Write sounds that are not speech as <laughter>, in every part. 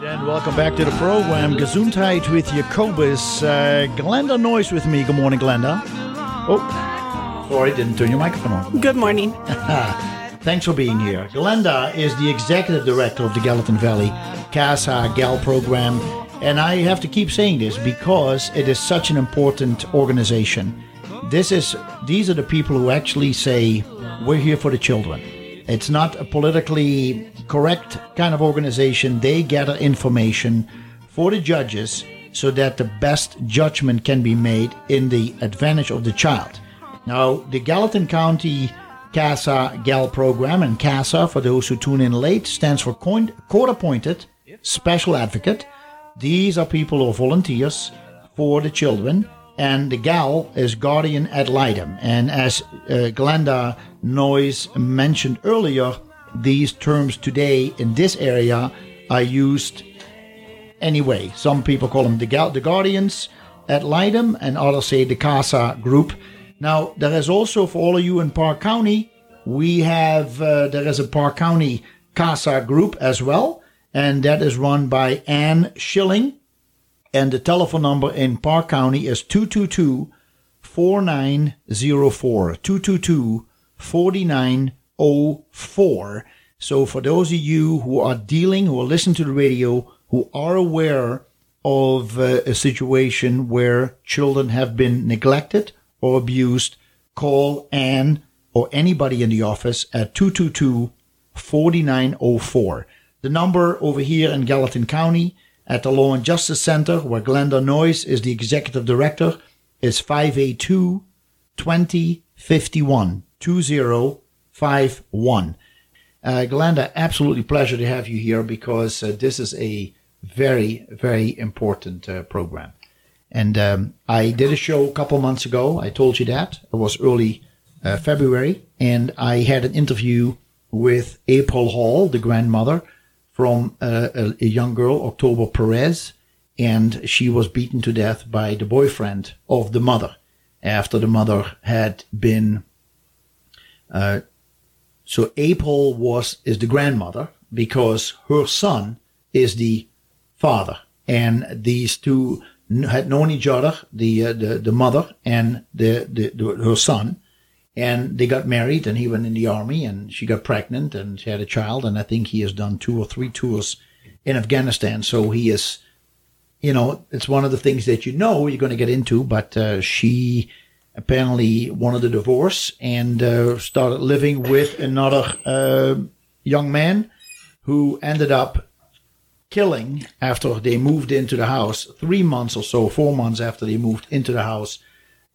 And welcome back to the program. Gesundheit with Jacobus. Uh, Glenda Noyes with me. Good morning, Glenda. Oh, sorry, didn't turn your microphone on. Good morning. <laughs> Thanks for being here. Glenda is the executive director of the Gallatin Valley CASA GAL program. And I have to keep saying this because it is such an important organization. This is these are the people who actually say we're here for the children. It's not a politically correct kind of organization. They gather information for the judges so that the best judgment can be made in the advantage of the child. Now, the Gallatin County CASA GAL program, and CASA, for those who tune in late, stands for Court Appointed Special Advocate. These are people or volunteers for the children and the gal is guardian ad litem. And as uh, Glenda Noyes mentioned earlier, these terms today in this area are used anyway. Some people call them the, gal- the guardians ad litem, and others say the CASA group. Now, there is also for all of you in Park County, we have uh, there is a Park County CASA group as well, and that is run by Anne Schilling and the telephone number in Park County is 222 4904. 222 4904. So, for those of you who are dealing, who are listening to the radio, who are aware of uh, a situation where children have been neglected or abused, call Anne or anybody in the office at 222 4904. The number over here in Gallatin County at the Law and Justice Center, where Glenda Noyes is the executive director, is 582 2051 2051. Uh, Glenda, absolutely pleasure to have you here because uh, this is a very, very important uh, program. And um, I did a show a couple months ago. I told you that. It was early uh, February. And I had an interview with April Hall, the grandmother from a, a, a young girl, October Perez, and she was beaten to death by the boyfriend of the mother after the mother had been. Uh, so April was is the grandmother because her son is the father, and these two had known each other, the uh, the the mother and the, the, the her son, and they got married and he went in the army and she got pregnant and she had a child and i think he has done two or three tours in afghanistan. So he is you know it's one of the things that you know you're going to get into but uh, she apparently wanted a divorce and uh, started living with another uh, young man who ended up killing after they moved into the house three months or so four months after they moved into the house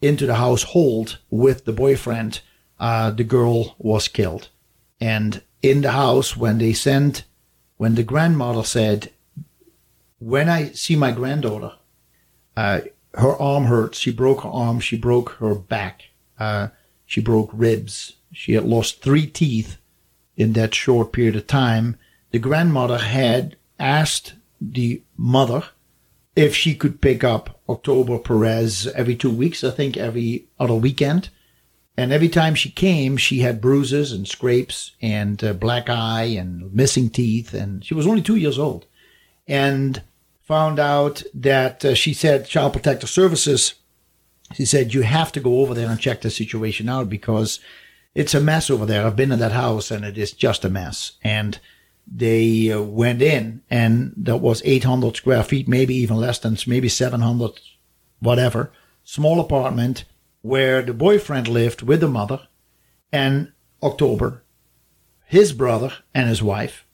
into the household with the boyfriend, uh, the girl was killed. And in the house, when they sent, when the grandmother said, when I see my granddaughter, uh, her arm hurts. She broke her arm. She broke her back. Uh, she broke ribs. She had lost three teeth in that short period of time. The grandmother had asked the mother if she could pick up October Perez every two weeks, I think every other weekend. And every time she came, she had bruises and scrapes and uh, black eye and missing teeth. And she was only two years old. And found out that uh, she said, Child Protective Services, she said, you have to go over there and check the situation out because it's a mess over there. I've been in that house and it is just a mess. And they uh, went in and that was 800 square feet, maybe even less than maybe 700, whatever, small apartment where the boyfriend lived with the mother and October, his brother and his wife,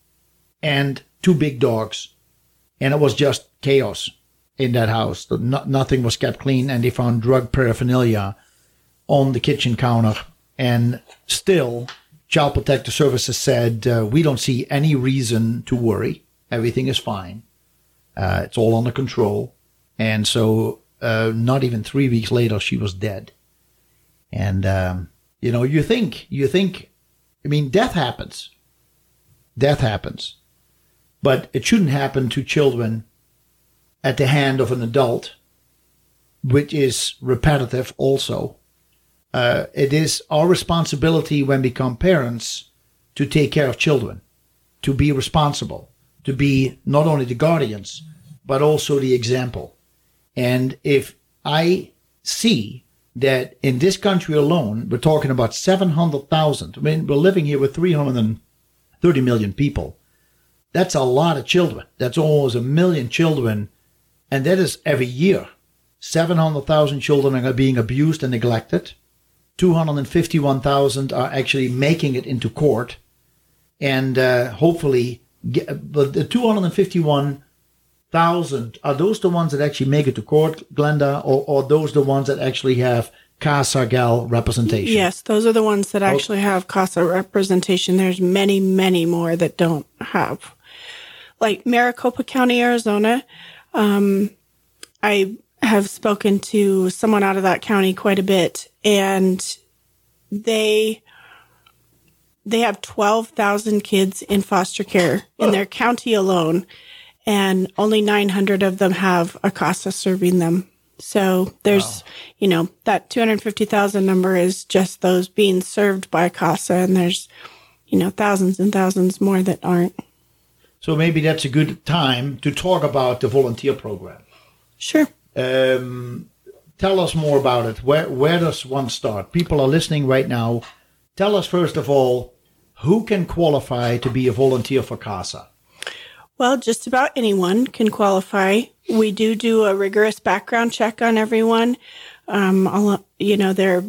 and two big dogs. And it was just chaos in that house. No, nothing was kept clean and they found drug paraphernalia on the kitchen counter and still Child Protective Services said, uh, we don't see any reason to worry. Everything is fine. Uh, it's all under control. And so, uh, not even three weeks later, she was dead. And, um, you know, you think, you think, I mean, death happens. Death happens. But it shouldn't happen to children at the hand of an adult, which is repetitive also uh, it is our responsibility when we become parents to take care of children, to be responsible, to be not only the guardians, but also the example. And if I see that in this country alone, we're talking about 700,000. I mean, we're living here with 330 million people. That's a lot of children. That's almost a million children. And that is every year. 700,000 children are being abused and neglected. 251,000 are actually making it into court. And uh, hopefully, get, but the 251,000 are those the ones that actually make it to court, Glenda, or, or those the ones that actually have CASA GAL representation? Yes, those are the ones that actually have CASA representation. There's many, many more that don't have. Like Maricopa County, Arizona, um, I have spoken to someone out of that county quite a bit, and they they have 12,000 kids in foster care in their county alone, and only 900 of them have a CASA serving them. So there's, wow. you know, that 250,000 number is just those being served by CASA, and there's, you know, thousands and thousands more that aren't. So maybe that's a good time to talk about the volunteer program. Sure. Um, tell us more about it. Where where does one start? People are listening right now. Tell us first of all, who can qualify to be a volunteer for CASA? Well, just about anyone can qualify. We do do a rigorous background check on everyone. Um, you know, they're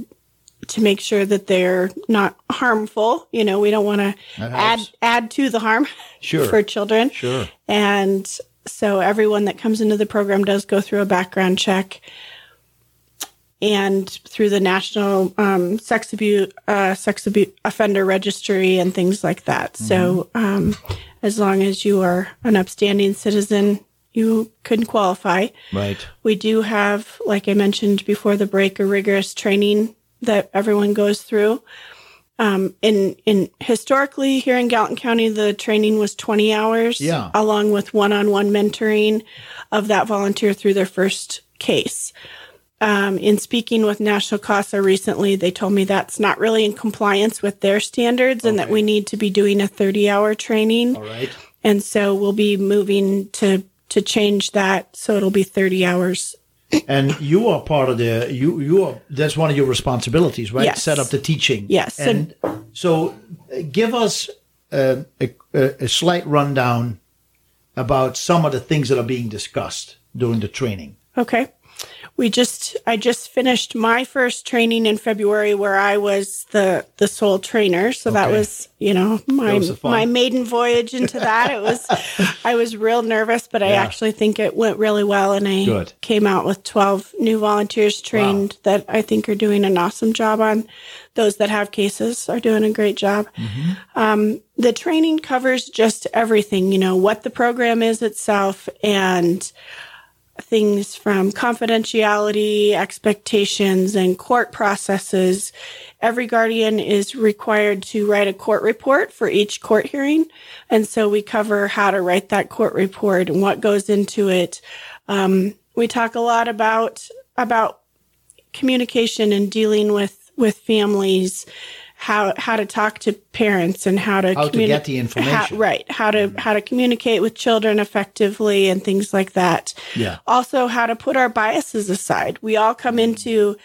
to make sure that they're not harmful. You know, we don't want to add add to the harm <laughs> sure. for children. Sure. And so everyone that comes into the program does go through a background check and through the national um, sex abuse uh, sex abuse offender registry and things like that. Mm-hmm. So um, as long as you are an upstanding citizen, you can qualify. Right. We do have, like I mentioned before the break, a rigorous training that everyone goes through. Um, in in historically here in Gallatin County, the training was 20 hours, yeah. along with one-on-one mentoring of that volunteer through their first case. Um, in speaking with National CASA recently, they told me that's not really in compliance with their standards, okay. and that we need to be doing a 30-hour training. All right. And so we'll be moving to to change that, so it'll be 30 hours and you are part of the you you are that's one of your responsibilities right? Yes. set up the teaching. Yes. And so uh, give us uh, a, a, a, slight rundown about some of the things that are being discussed during the training. Okay we just I just finished my first training in February where I was the the sole trainer. So okay. that was, you know, my my maiden voyage into that. it was <laughs> I was real nervous, but yeah. I actually think it went really well and I Good. came out with 12 new volunteers trained wow. that I think are doing an awesome job on those that have cases are doing a great job. Mm-hmm. Um, the training covers just everything, you know, what the program is itself and things from confidentiality, expectations, and court processes. Every guardian is required to write a court report for each court hearing. And so we cover how to write that court report and what goes into it. Um, we talk a lot about, about communication and dealing with, with families how how to talk to parents and how to how communi- to get the information. how, right how to mm-hmm. how to communicate with children effectively and things like that. Yeah. Also how to put our biases aside. We all come mm-hmm. into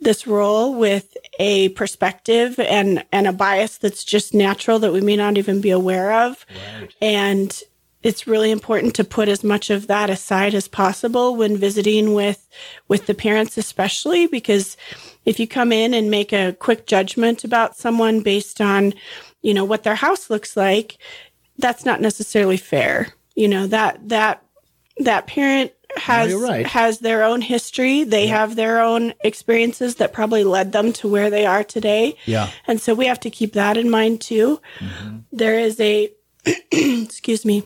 this role with a perspective and and a bias that's just natural that we may not even be aware of. Right. and it's really important to put as much of that aside as possible when visiting with with the parents especially because if you come in and make a quick judgment about someone based on you know what their house looks like that's not necessarily fair you know that that that parent has no, right. has their own history they yeah. have their own experiences that probably led them to where they are today yeah and so we have to keep that in mind too mm-hmm. there is a <clears throat> excuse me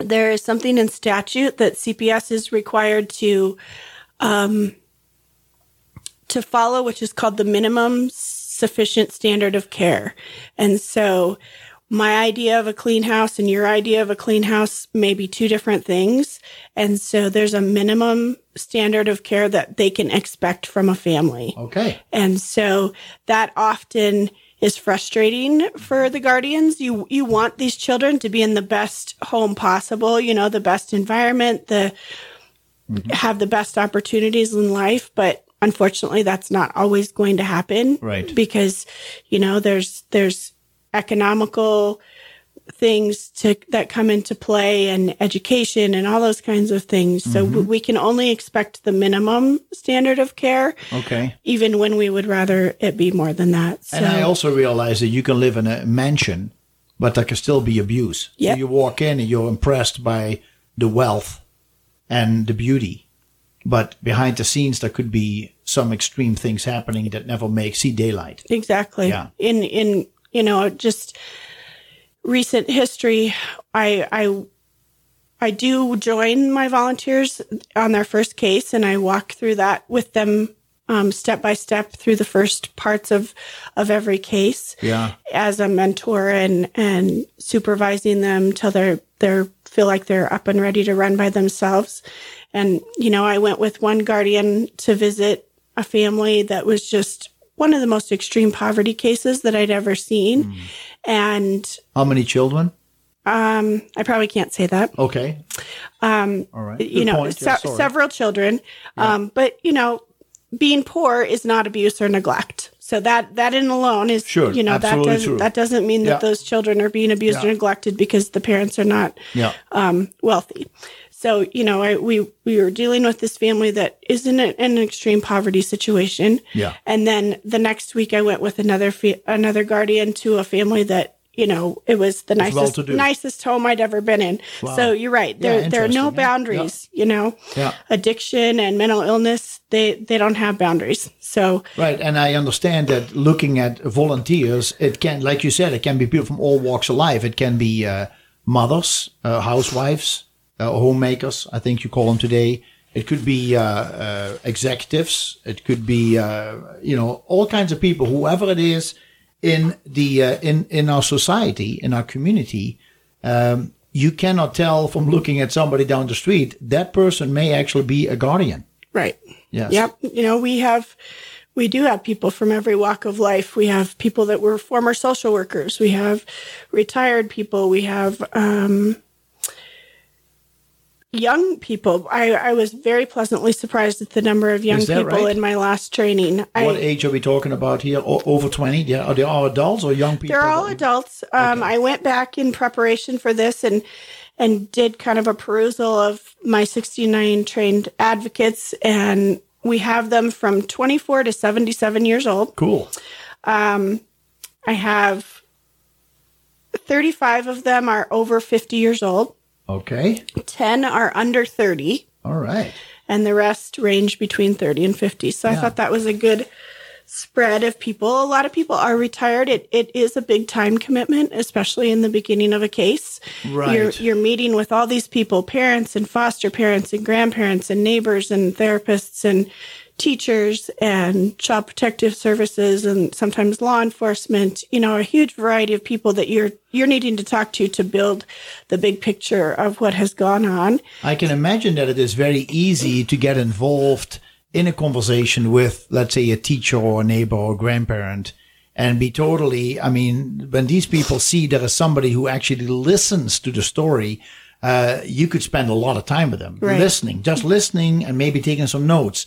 there is something in statute that CPS is required to um, to follow, which is called the minimum sufficient standard of care. And so, my idea of a clean house and your idea of a clean house may be two different things. And so, there's a minimum standard of care that they can expect from a family. Okay. And so, that often is frustrating for the guardians. You you want these children to be in the best home possible, you know, the best environment, the mm-hmm. have the best opportunities in life, but unfortunately that's not always going to happen. Right. Because, you know, there's there's economical things to that come into play and education and all those kinds of things. So mm-hmm. we can only expect the minimum standard of care. Okay. Even when we would rather it be more than that. So. And I also realize that you can live in a mansion, but there can still be abuse. Yep. So you walk in and you're impressed by the wealth and the beauty. But behind the scenes, there could be some extreme things happening that never make see daylight. Exactly. Yeah. In in you know just recent history, I, I, I do join my volunteers on their first case and I walk through that with them um, step by step through the first parts of of every case. Yeah. As a mentor and and supervising them till they're they're feel like they're up and ready to run by themselves. And you know, I went with one guardian to visit a family that was just one of the most extreme poverty cases that I'd ever seen. Mm. And how many children? Um, I probably can't say that. Okay. Um, all right. Good you know, yeah, several children. Yeah. Um, but you know, being poor is not abuse or neglect. So that that in alone is sure, you know that doesn't true. that doesn't mean that yeah. those children are being abused or neglected because the parents are not um, wealthy. So, you know, I, we, we were dealing with this family that is in, a, an extreme poverty situation. Yeah. And then the next week I went with another, fa- another guardian to a family that, you know, it was the it's nicest, nicest home I'd ever been in. Wow. So you're right. There, yeah, there are no boundaries, yeah. you know, yeah. addiction and mental illness, they, they don't have boundaries. So, right. And I understand that looking at volunteers, it can, like you said, it can be people from all walks of life. It can be, uh, mothers, uh, housewives, uh, homemakers, I think you call them today. It could be uh, uh, executives. It could be you know all kinds of people, whoever it is in the in in our society, in our community. Um, you cannot tell from looking at somebody down the street that person may actually be a guardian. Right. Yes. Yep. You know, we have we do have people from every walk of life. We have people that were former social workers. We have retired people. We have um, young people. I, I was very pleasantly surprised at the number of young people right? in my last training. What I, age are we talking about here? O- over 20? Yeah. Are they all adults or young people? They're all adults. Um, okay. I went back in preparation for this and and did kind of a perusal of my 69 trained advocates and we have them from 24 to 77 years old. Cool. Um, I have 35 of them are over 50 years old. Okay. 10 are under 30. All right. And the rest range between 30 and 50. So yeah. I thought that was a good spread of people. A lot of people are retired. It it is a big time commitment, especially in the beginning of a case. Right. You're you're meeting with all these people, parents and foster parents and grandparents and neighbors and therapists and teachers and child protective services and sometimes law enforcement, you know, a huge variety of people that you're you're needing to talk to to build the big picture of what has gone on. I can imagine that it is very easy to get involved in a conversation with let's say a teacher or a neighbor or a grandparent and be totally I mean, when these people see there is somebody who actually listens to the story, uh, you could spend a lot of time with them right. listening, just listening and maybe taking some notes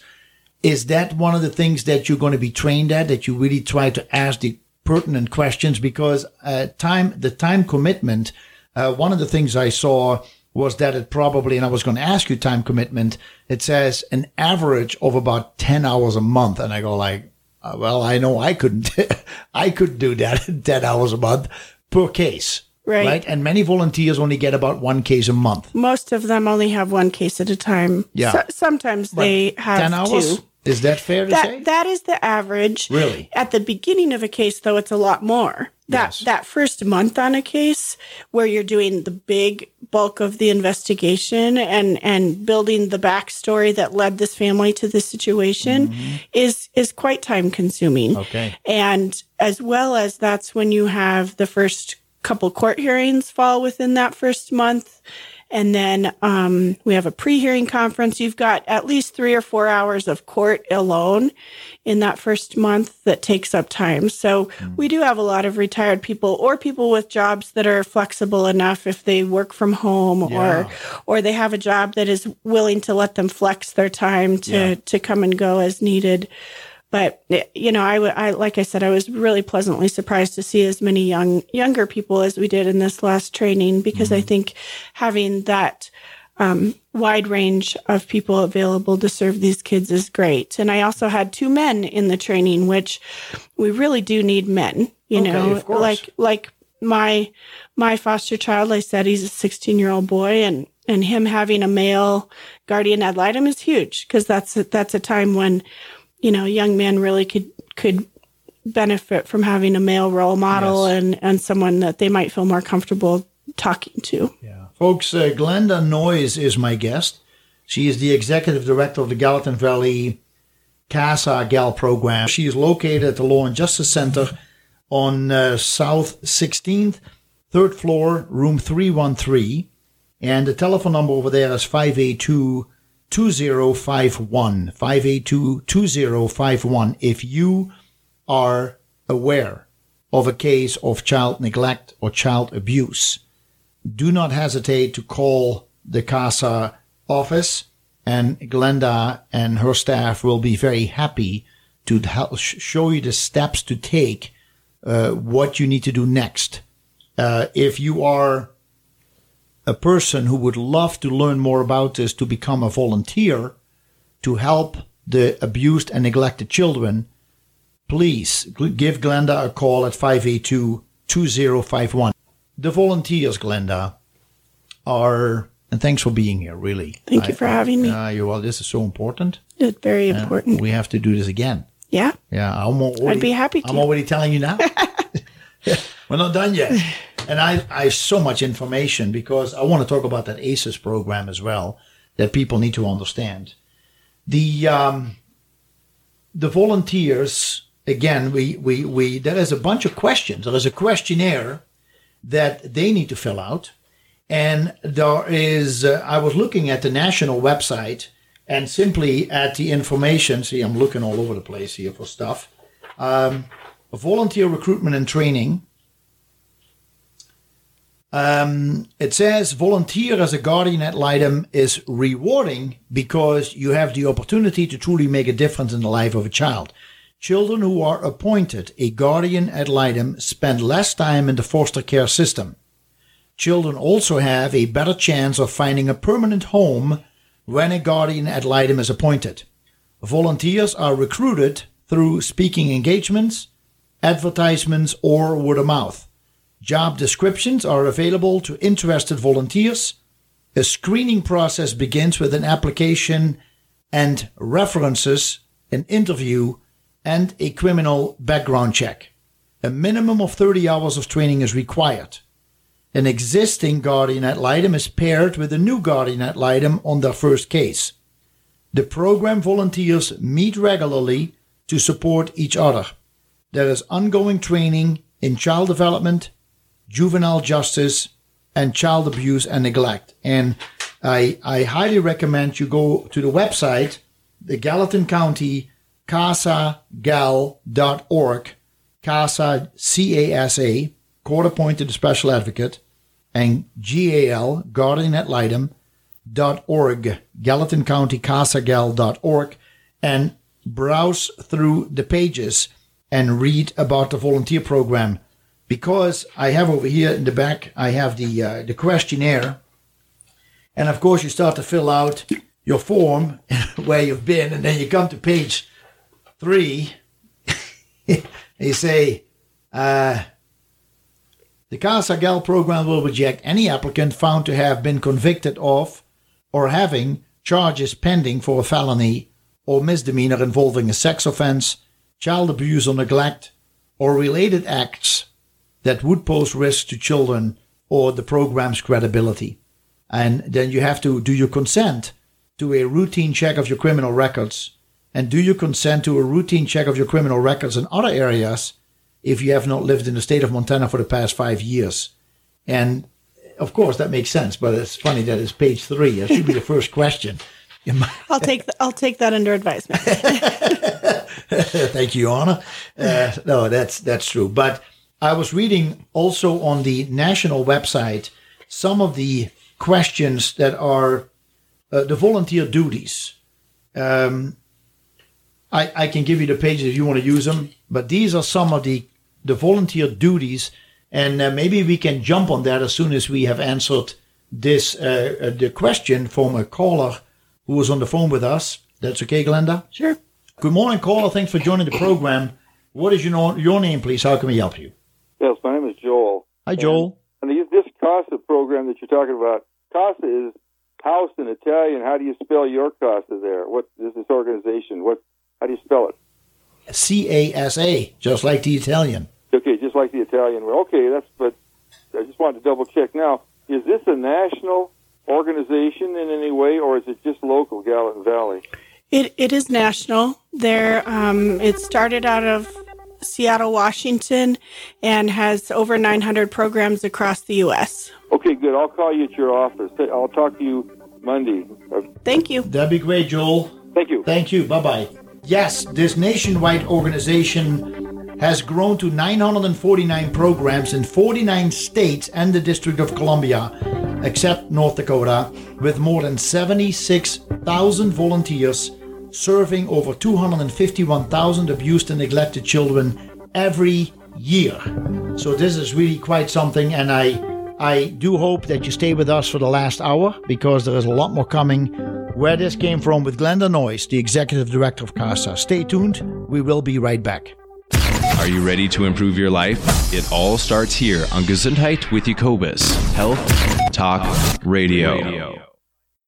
is that one of the things that you're going to be trained at, that you really try to ask the pertinent questions? Because uh, time, the time commitment, uh, one of the things I saw was that it probably, and I was going to ask you time commitment, it says an average of about 10 hours a month. And I go like, uh, well, I know I couldn't, <laughs> I couldn't do that 10 hours a month per case. Right. right. And many volunteers only get about one case a month. Most of them only have one case at a time. Yeah. So, sometimes but they have 10 hours? Two. Is that fair to that, say? That is the average. Really? At the beginning of a case, though, it's a lot more. That yes. that first month on a case where you're doing the big bulk of the investigation and and building the backstory that led this family to this situation mm-hmm. is is quite time consuming. Okay. And as well as that's when you have the first couple court hearings fall within that first month. And then um, we have a pre hearing conference. You've got at least three or four hours of court alone in that first month that takes up time. So mm. we do have a lot of retired people or people with jobs that are flexible enough if they work from home yeah. or or they have a job that is willing to let them flex their time to yeah. to come and go as needed. But you know, I, I like I said, I was really pleasantly surprised to see as many young younger people as we did in this last training because mm-hmm. I think having that um, wide range of people available to serve these kids is great. And I also had two men in the training, which we really do need men. You okay, know, like like my my foster child. I said he's a 16 year old boy, and and him having a male guardian ad litem is huge because that's a, that's a time when you know, young men really could could benefit from having a male role model yes. and and someone that they might feel more comfortable talking to. Yeah, folks. Uh, Glenda Noyes is my guest. She is the executive director of the Gallatin Valley CASA Gal program. She is located at the Law and Justice Center on uh, South 16th, third floor, room 313. And the telephone number over there is 582 2051 582 2051 if you are aware of a case of child neglect or child abuse. Do not hesitate to call the CASA office and Glenda and her staff will be very happy to help show you the steps to take, uh, what you need to do next. Uh, if you are a person who would love to learn more about this to become a volunteer to help the abused and neglected children, please give Glenda a call at 582 2051. The volunteers, Glenda, are, and thanks for being here, really. Thank I, you for having me. Uh, you well, this is so important. It's very important. We have to do this again. Yeah. Yeah. I'm already, I'd be happy to. I'm already telling you now. <laughs> <laughs> We're not done yet. <sighs> And I, I have so much information because I want to talk about that ACES program as well that people need to understand. The um, the volunteers again, we, we, we there is a bunch of questions. There is a questionnaire that they need to fill out, and there is. Uh, I was looking at the national website and simply at the information. See, I'm looking all over the place here for stuff. Um, volunteer recruitment and training um, it says volunteer as a guardian ad litem is rewarding because you have the opportunity to truly make a difference in the life of a child. Children who are appointed a guardian ad litem spend less time in the foster care system. Children also have a better chance of finding a permanent home when a guardian ad litem is appointed. Volunteers are recruited through speaking engagements, advertisements, or word of mouth. Job descriptions are available to interested volunteers. A screening process begins with an application and references, an interview, and a criminal background check. A minimum of 30 hours of training is required. An existing guardian ad litem is paired with a new guardian ad litem on their first case. The program volunteers meet regularly to support each other. There is ongoing training in child development, juvenile justice, and child abuse and neglect. And I, I highly recommend you go to the website, the Gallatin County casagal.org, CASA, C-A-S-A, court appointed special advocate, and G-A-L, guardian ad litem, dot org, Gallatin County casagal.org, and browse through the pages and read about the volunteer program because I have over here in the back, I have the uh, the questionnaire, and of course you start to fill out your form <laughs> where you've been, and then you come to page three. <laughs> and you say, uh, the Casa Gal program will reject any applicant found to have been convicted of or having charges pending for a felony or misdemeanor involving a sex offense, child abuse or neglect, or related acts that would pose risk to children or the program's credibility. And then you have to do your consent to a routine check of your criminal records. And do you consent to a routine check of your criminal records in other areas if you have not lived in the state of Montana for the past five years. And of course, that makes sense, but it's funny that it's page three. It should be the first question. <laughs> I'll take th- I'll take that under advisement. <laughs> Thank you, Anna. Uh, no, that's that's true. But I was reading also on the national website some of the questions that are uh, the volunteer duties. Um, I, I can give you the pages if you want to use them, but these are some of the the volunteer duties, and uh, maybe we can jump on that as soon as we have answered this uh, uh, the question from a caller who was on the phone with us. That's okay, Glenda. Sure. Good morning, caller. Thanks for joining the program. What is your your name, please? How can we help you? Yes, my name is Joel. Hi, Joel. And, and this CASA program that you're talking about, CASA is house in Italian. How do you spell your CASA there? What is this organization? What? How do you spell it? C A S A, just like the Italian. Okay, just like the Italian. Well, okay, that's. But I just wanted to double check. Now, is this a national organization in any way, or is it just local, Gallatin Valley? It it is national. There, um, it started out of Seattle, Washington, and has over 900 programs across the U.S. Okay, good. I'll call you at your office. I'll talk to you Monday. Thank you. That'd be great, Joel. Thank you. Thank you. Bye bye. Yes, this nationwide organization has grown to 949 programs in 49 states and the District of Columbia, except North Dakota, with more than 76,000 volunteers serving over 251,000 abused and neglected children every year. So this is really quite something, and I I do hope that you stay with us for the last hour because there is a lot more coming. Where this came from with Glenda Noyes, the executive director of CASA. Stay tuned. We will be right back. Are you ready to improve your life? It all starts here on Gesundheit with Jacobus Health Talk Radio.